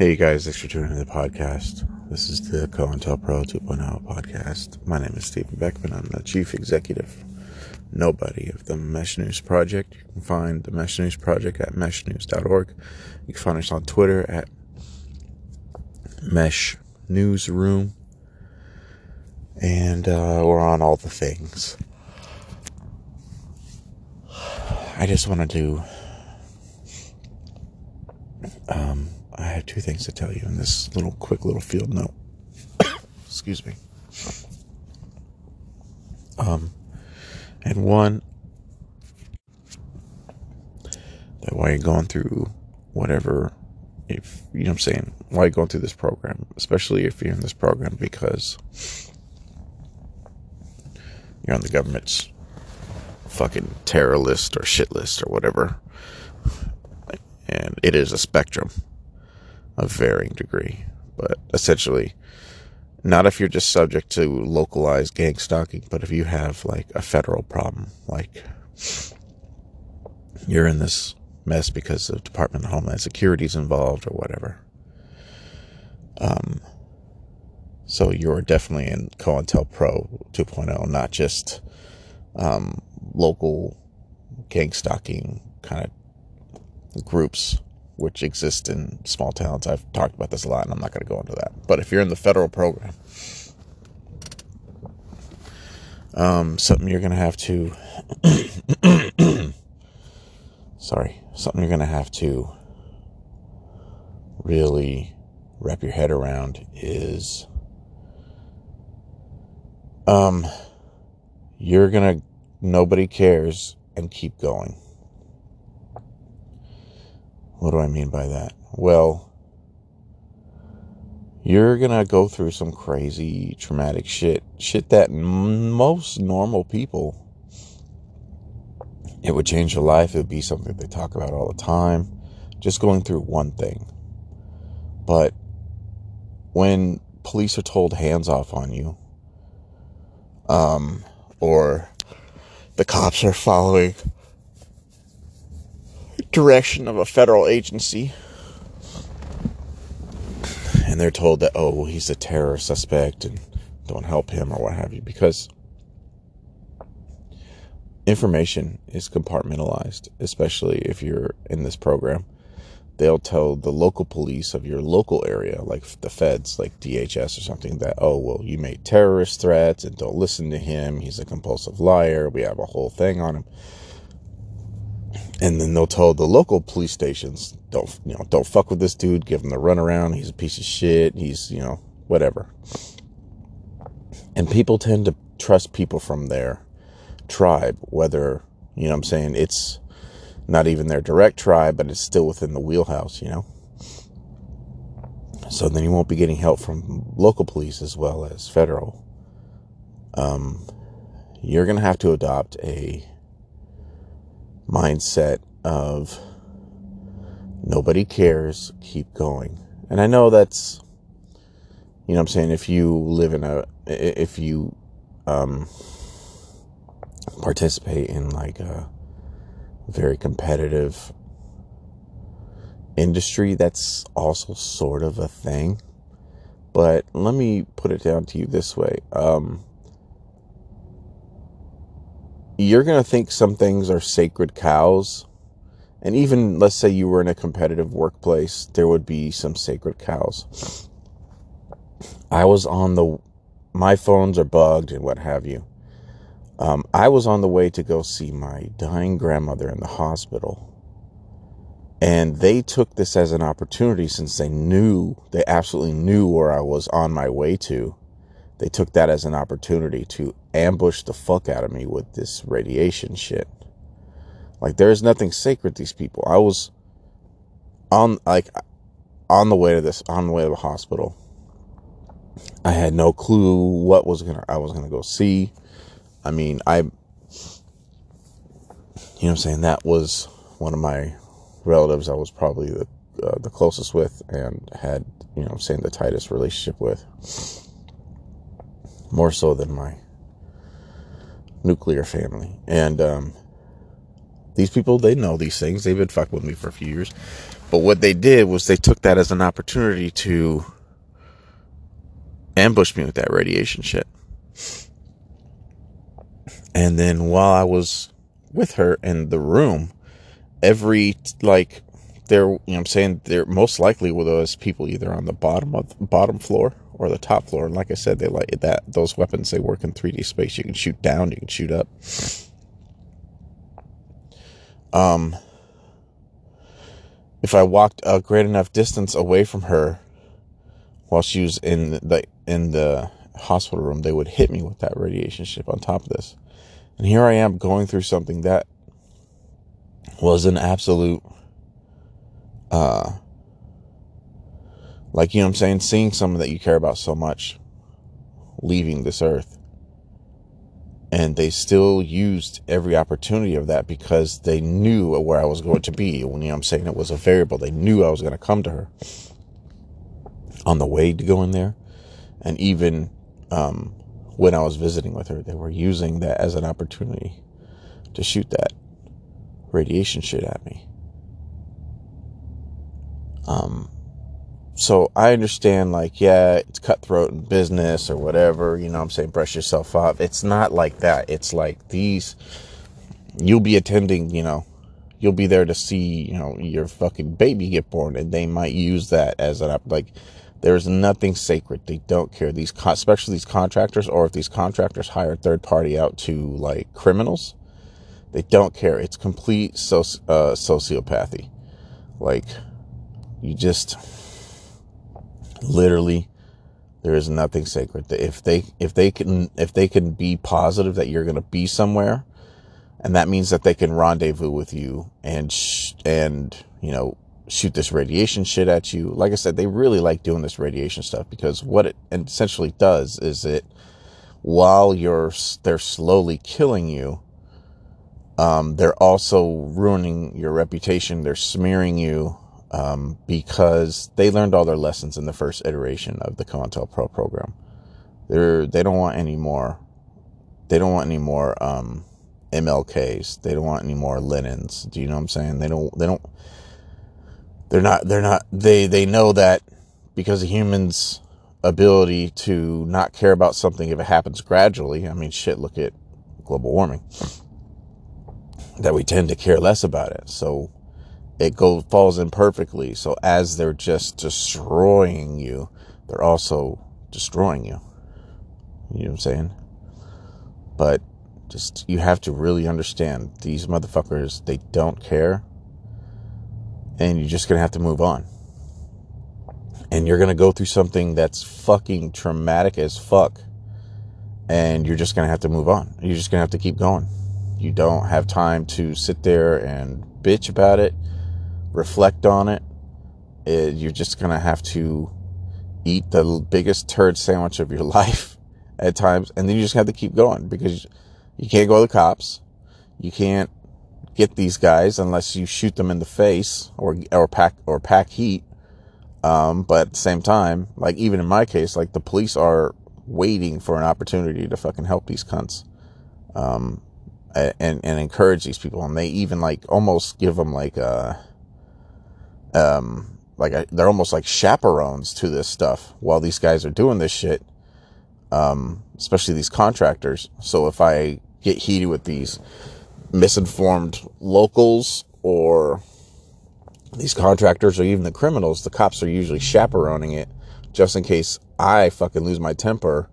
Hey you guys, thanks for tuning in the podcast. This is the COINTELPRO 2.0 podcast. My name is Stephen Beckman. I'm the chief executive nobody of the Mesh News Project. You can find the Mesh News Project at meshnews.org. You can find us on Twitter at Mesh Newsroom. And uh, we're on all the things. I just wanted to um, I have two things to tell you in this little quick little field note. Excuse me. Um, and one, that while you're going through whatever, if you know what I'm saying, while you're going through this program, especially if you're in this program because you're on the government's fucking terror list or shit list or whatever. And it is a spectrum of varying degree. But essentially, not if you're just subject to localized gang stalking, but if you have like a federal problem, like you're in this mess because the Department of Homeland Security is involved or whatever. Um, so you're definitely in COINTELPRO 2.0, not just um, local gang stalking kind of groups which exist in small towns. I've talked about this a lot and I'm not going to go into that. But if you're in the federal program, um, something you're going to have to, sorry, something you're going to have to really wrap your head around is, um, you're going to, nobody cares and keep going. What do I mean by that? Well, you're going to go through some crazy traumatic shit. Shit that most normal people, it would change your life. It would be something they talk about all the time. Just going through one thing. But when police are told hands off on you, um, or the cops are following direction of a federal agency. And they're told that, oh, he's a terror suspect and don't help him or what have you, because information is compartmentalized, especially if you're in this program. They'll tell the local police of your local area, like the feds, like DHS or something, that, oh, well, you made terrorist threats and don't listen to him. He's a compulsive liar. We have a whole thing on him and then they'll tell the local police stations, don't you know, don't fuck with this dude, give him the runaround. He's a piece of shit. He's you know whatever. And people tend to trust people from their tribe, whether you know I'm saying it's not even their direct tribe, but it's still within the wheelhouse, you know. So then you won't be getting help from local police as well as federal. Um, you're gonna have to adopt a mindset of nobody cares, keep going. And I know that's, you know I'm saying, if you live in a, if you um, participate in like a very competitive industry, that's also sort of a thing. But let me put it down to you this way. Um, you're going to think some things are sacred cows. And even, let's say you were in a competitive workplace, there would be some sacred cows. I was on the, my phones are bugged and what have you. Um, I was on the way to go see my dying grandmother in the hospital. And they took this as an opportunity since they knew, they absolutely knew where I was on my way to they took that as an opportunity to ambush the fuck out of me with this radiation shit. Like there's nothing sacred these people. I was on like on the way to this on the way to the hospital. I had no clue what was gonna I was gonna go see. I mean, I you know what I'm saying that was one of my relatives I was probably the uh, the closest with and had you know I'm saying the tightest relationship with more so than my nuclear family. And um, These people, they know these things. They've been fucking with me for a few years. But what they did was they took that as an opportunity to ambush me with that radiation shit. And then while I was with her in the room, every like there you know I'm saying there most likely were those people either on the bottom of the bottom floor or the top floor. And like I said, they like that those weapons they work in 3D space. You can shoot down, you can shoot up. Um if I walked a great enough distance away from her while she was in the in the hospital room, they would hit me with that radiation ship on top of this. And here I am going through something that was an absolute uh like you know I'm saying, seeing someone that you care about so much leaving this earth. And they still used every opportunity of that because they knew where I was going to be. You know I'm saying it was a variable, they knew I was going to come to her on the way to go in there. And even um, when I was visiting with her, they were using that as an opportunity to shoot that radiation shit at me. Um, so I understand, like, yeah, it's cutthroat in business or whatever, you know I'm saying? Brush yourself off. It's not like that. It's like these, you'll be attending, you know, you'll be there to see, you know, your fucking baby get born, and they might use that as an, like, there's nothing sacred. They don't care. These, especially these contractors, or if these contractors hire third party out to like criminals, they don't care. It's complete soci- uh, sociopathy. Like, you just literally there is nothing sacred. If they if they can if they can be positive that you're going to be somewhere, and that means that they can rendezvous with you and sh- and you know shoot this radiation shit at you. Like I said, they really like doing this radiation stuff because what it essentially does is it while you're they're slowly killing you, um, they're also ruining your reputation. They're smearing you um, because they learned all their lessons in the first iteration of the COINTELPRO program. They're they don't want any more. They don't want any more um, MLKs. They don't want any more Lenins. Do you know what I'm saying? They don't. They don't they're not they're not they they know that because of humans ability to not care about something if it happens gradually i mean shit look at global warming that we tend to care less about it so it goes falls in perfectly so as they're just destroying you they're also destroying you you know what i'm saying but just you have to really understand these motherfuckers they don't care and you're just going to have to move on. And you're going to go through something that's fucking traumatic as fuck. And you're just going to have to move on. You're just going to have to keep going. You don't have time to sit there and bitch about it, reflect on it. it you're just going to have to eat the biggest turd sandwich of your life at times. And then you just have to keep going because you can't go to the cops. You can't get these guys unless you shoot them in the face or or pack or pack heat. Um, but at the same time, like even in my case, like the police are waiting for an opportunity to fucking help these cunts, um, and and encourage these people, and they even like almost give them like a, um, like a, they're almost like chaperones to this stuff while these guys are doing this shit. Um, especially these contractors. So if I get heated with these misinformed locals or these contractors or even the criminals, the cops are usually chaperoning it just in case I fucking lose my temper.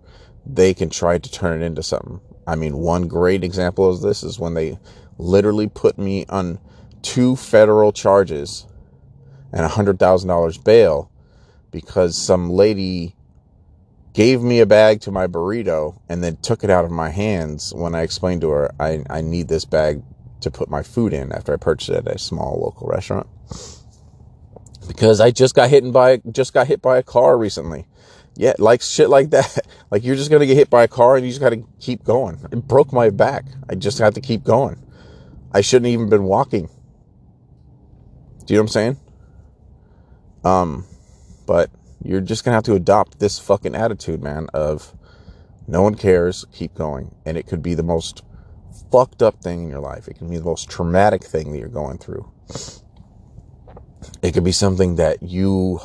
They can try to turn it into something. I mean, one great example of this is when they literally put me on two federal charges and a hundred thousand dollars bail because some lady gave me a bag to my burrito and then took it out of my hands when I explained to her I, I need this bag to put my food in after I purchased it at a small local restaurant. Because I just got hit by just got hit by a car recently. Yeah, like shit like that. Like you're just gonna get hit by a car and you just gotta keep going. It broke my back. I just had to keep going. I shouldn't even been walking. Do you know what I'm saying? Um, but you're just gonna have to adopt this fucking attitude, man, of no one cares, keep going. And it could be the most fucked up thing in your life. It can be the most traumatic thing that you're going through. It could be something that you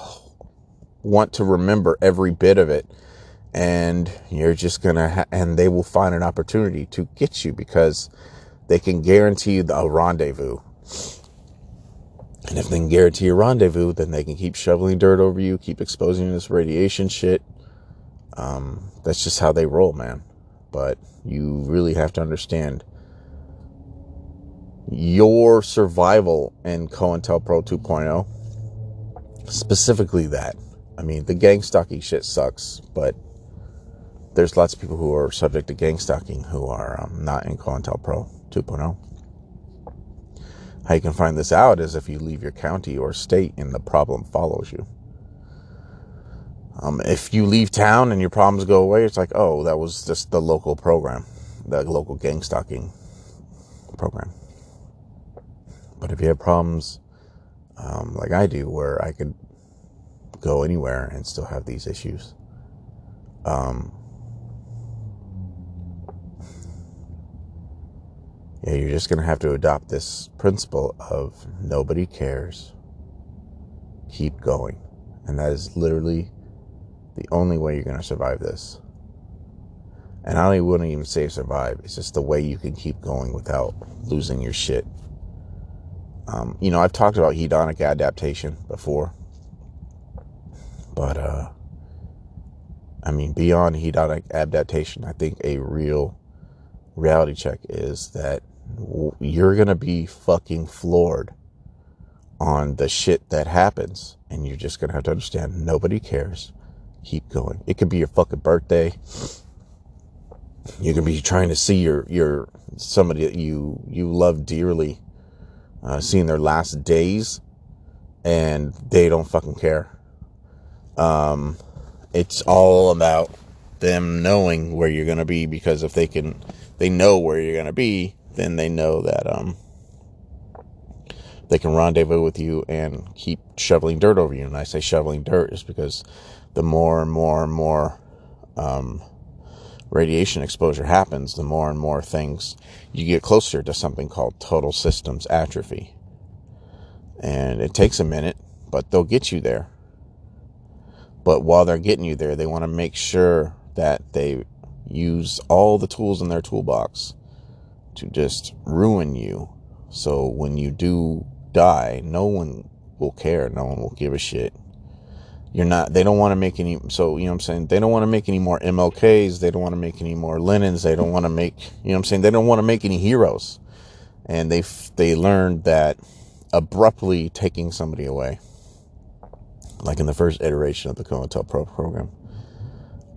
want to remember every bit of it. And you're just to, ha- and they will find an opportunity to get you because they can guarantee you a rendezvous. And if they can guarantee a rendezvous, then they can keep shoveling dirt over you, keep exposing this radiation shit. Um, that's just how they roll, man. But you really have to understand your survival in COINTELPRO 2.0. Specifically that. I mean, the gang stalking shit sucks, but there's lots of people who are subject to gang stalking who are um, not in COINTELPRO 2.0. How you can find this out is if you leave your county or state and the problem follows you. Um, if you leave town and your problems go away, it's like, oh, that was just the local program, the local gang stalking program. But if you have problems um, like I do, where I could go anywhere and still have these issues, um, yeah, you're just going to have to adopt this principle of nobody cares, keep going. And that is literally the only way you're going to survive this. And I wouldn't even say survive. It's just the way you can keep going without losing your shit. Um, you know, I've talked about hedonic adaptation before. But, uh, I mean, beyond hedonic adaptation, I think a real reality check is that you're going to be fucking floored on the shit that happens. And you're just going to have to understand nobody cares keep going. It could be your fucking birthday. You can be trying to see your your somebody that you you love dearly, uh, seeing their last days, and they don't fucking care. Um, it's all about them knowing where you're gonna be because if they can, they know where you're gonna be, then they know that um they can rendezvous with you and keep shoveling dirt over you. And I say shoveling dirt is because the more and more and more um, radiation exposure happens, the more and more things you get closer to something called total systems atrophy. And it takes a minute, but they'll get you there. But while they're getting you there, they want to make sure that they use all the tools in their toolbox to just ruin you. So when you do die, no one will care. No one will give a shit. You're not they don't want to make any so you know what i'm saying? They don't want to make any more mlks they don't want to make any more lenins. They don't want to make you know what i'm saying? They don't want to make any heroes. And they they learned that abruptly taking somebody away like in the first iteration of the COINTELPRO program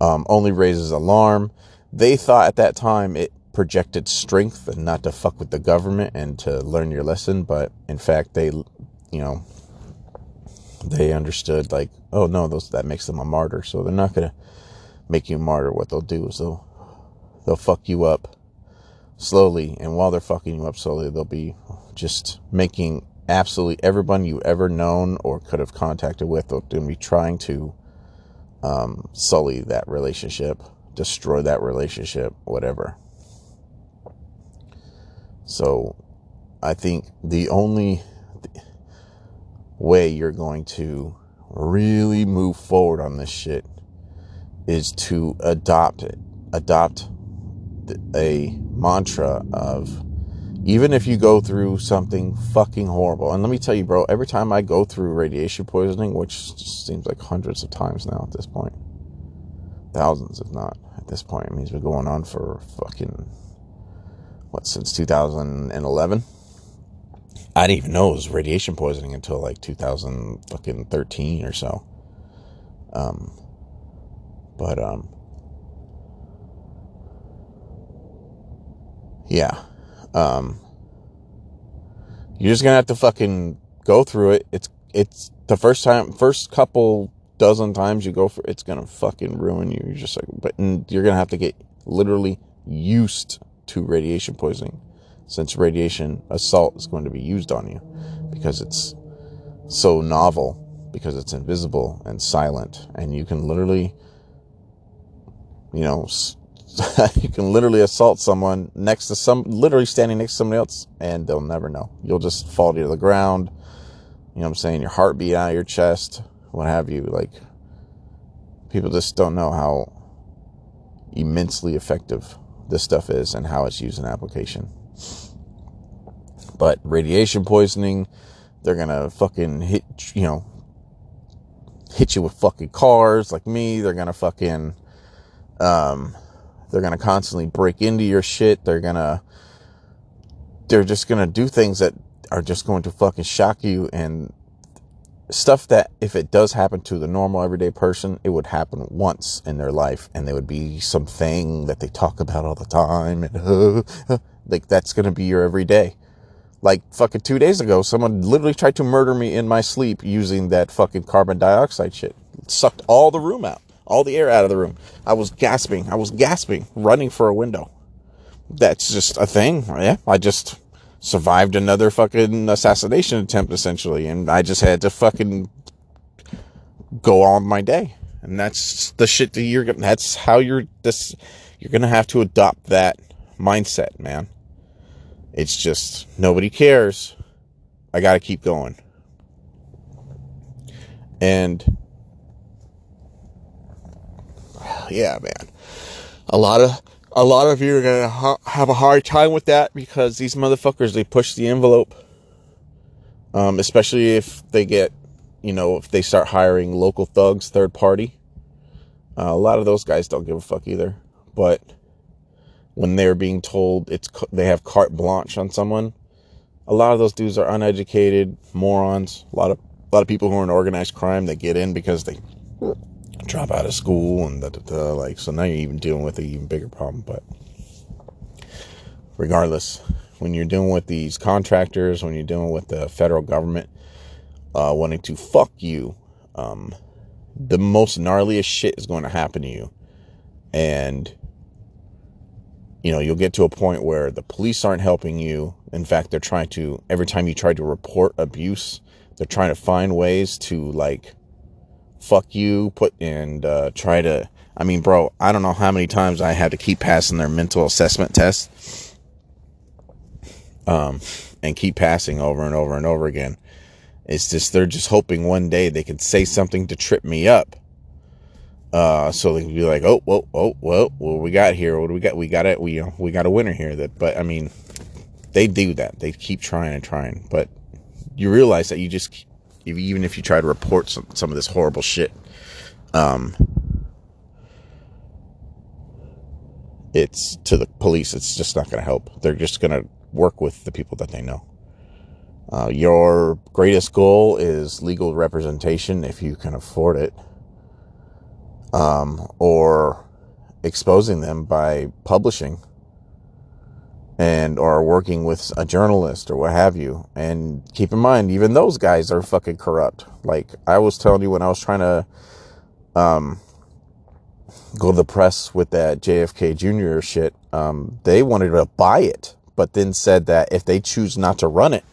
um, only raises alarm. They thought at that time it projected strength and not to fuck with the government and to learn your lesson but in fact they you know they understood like, oh no, those that makes them a martyr. So they're not gonna make you a martyr. What they'll do is they'll they'll fuck you up slowly, and while they're fucking you up slowly, they'll be just making absolutely everyone you ever known or could have contacted with. They'll be trying to um, sully that relationship, destroy that relationship, whatever. So, I think the only way you're going to really move forward on this shit is to adopt it. Adopt a mantra of even if you go through something fucking horrible. And let me tell you, bro, every time I go through radiation poisoning, which seems like hundreds of times now at this point, thousands if not at this point, it means we're going on for fucking what since 2011 I didn't even know it was radiation poisoning until like 2013 or so. Um, but um, yeah, um, you're just gonna have to fucking go through it. It's it's the first time, first couple dozen times you go for it's gonna fucking ruin you. You're just like, but you're gonna have to get literally used to radiation poisoning since radiation assault is going to be used on you because it's so novel, because it's invisible and silent, and you can literally, you know, you can literally assault someone next to some, literally standing next to somebody else, and they'll never know. You'll just fall to the ground. You know what I'm saying? Your heart beat out of your chest, what have you. Like, people just don't know how immensely effective this stuff is and how it's used in application. But radiation poisoning, they're gonna fucking hit, you know, hit you with fucking cars like me. They're gonna fucking, um, they're gonna constantly break into your shit. They're gonna, they're just gonna do things that are just going to fucking shock you and stuff that if it does happen to the normal everyday person, it would happen once in their life and there would be something that they talk about all the time and uh, like that's going to be your everyday. Like fucking 2 days ago, someone literally tried to murder me in my sleep using that fucking carbon dioxide shit. It sucked all the room out, all the air out of the room. I was gasping. I was gasping, running for a window. That's just a thing. Yeah, I just survived another fucking assassination attempt essentially and I just had to fucking go on my day. And that's the shit that you're gonna that's how you're this you're gonna have to adopt that mindset, man. It's just nobody cares. I gotta keep going. And yeah, man. A lot of a lot of you are going to ha- have a hard time with that because these motherfuckers, they push the envelope. Um, especially if they get, you know, if they start hiring local thugs, third party. Uh, a lot of those guys don't give a fuck either. But when they're being told it's they have carte blanche on someone, a lot of those dudes are uneducated morons. A lot of a lot of people who are in organized crime they get in because they drop out of school and da, da, da, like so now you're even dealing with an even bigger problem but regardless when you're dealing with these contractors when you're dealing with the federal government uh, wanting to fuck you um, the most gnarliest shit is going to happen to you. And you know you'll get to a point where the police aren't helping you. In fact they're trying to every time you try to report abuse they're trying to find ways to like fuck you, put and uh, try to. I mean, bro, I don't know how many times I had to keep passing their mental assessment test, um, and keep passing over and over and over again. It's just they're just hoping one day they can say something to trip me up. Uh, so they can be like, oh, whoa, whoa, whoa, what we got here? What do we got? We got it. We, you know, we got a winner here. That, but I mean, they do that. They keep trying and trying, but you realize that you just even if you try to report some, some of this horrible shit. Um, it's to the police, it's just not going to help. They're just going to work with the people that they know. Uh, your greatest goal is legal representation if you can afford it, um, or exposing them by publishing and or working with a journalist or what have you. And keep in mind, even those guys are fucking corrupt. Like I was telling you when I was trying to um, go to the press with that JFK Jr. shit, um, they wanted to buy it, but then said that if they choose not to run it,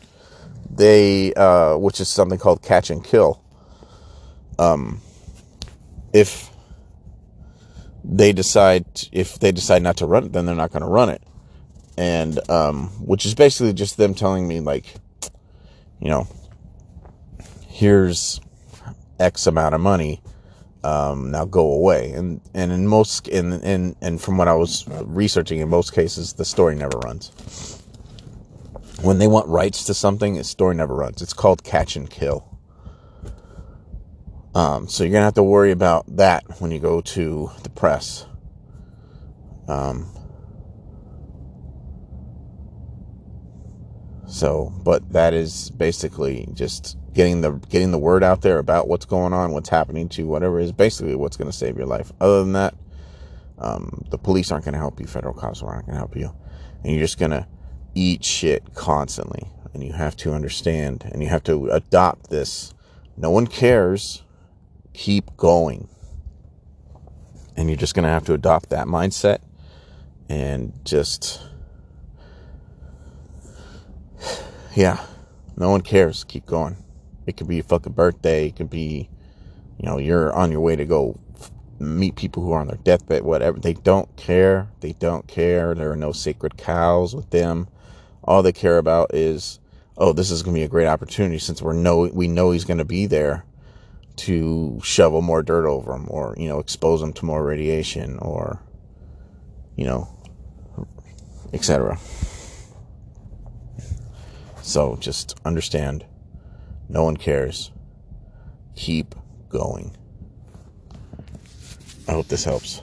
they, uh, which is something called catch and kill. Um, if they decide, if they decide not to run it, then they're not going to run it and um, which is basically just them telling me like, you know, here's X amount of money. Um, now go away. And and in most in in and from what I was researching, in most cases, the story never runs. When they want rights to something, the story never runs. It's called catch and kill. Um, so you're gonna have to worry about that when you go to the press. Um, So, but that is basically just getting the getting the word out there about what's going on, what's happening to whatever is basically what's going to save your life. Other than that, um, the police aren't going to help you. Federal cops aren't going to help you, and you're just going to eat shit constantly. And you have to understand, and you have to adopt this. No one cares. Keep going, and you're just going to have to adopt that mindset, and just yeah, no one cares. Keep going. It could be your fucking birthday. It could be, you know, you're on your way to go meet people who are on their deathbed, whatever. They don't care. They don't care. There are no sacred cows with them. All they care about is, oh, this is going to be a great opportunity since we're know we know he's going to be there to shovel more dirt over him or you know expose him to more radiation or you know etc. So just understand no one cares. Keep going. I hope this helps.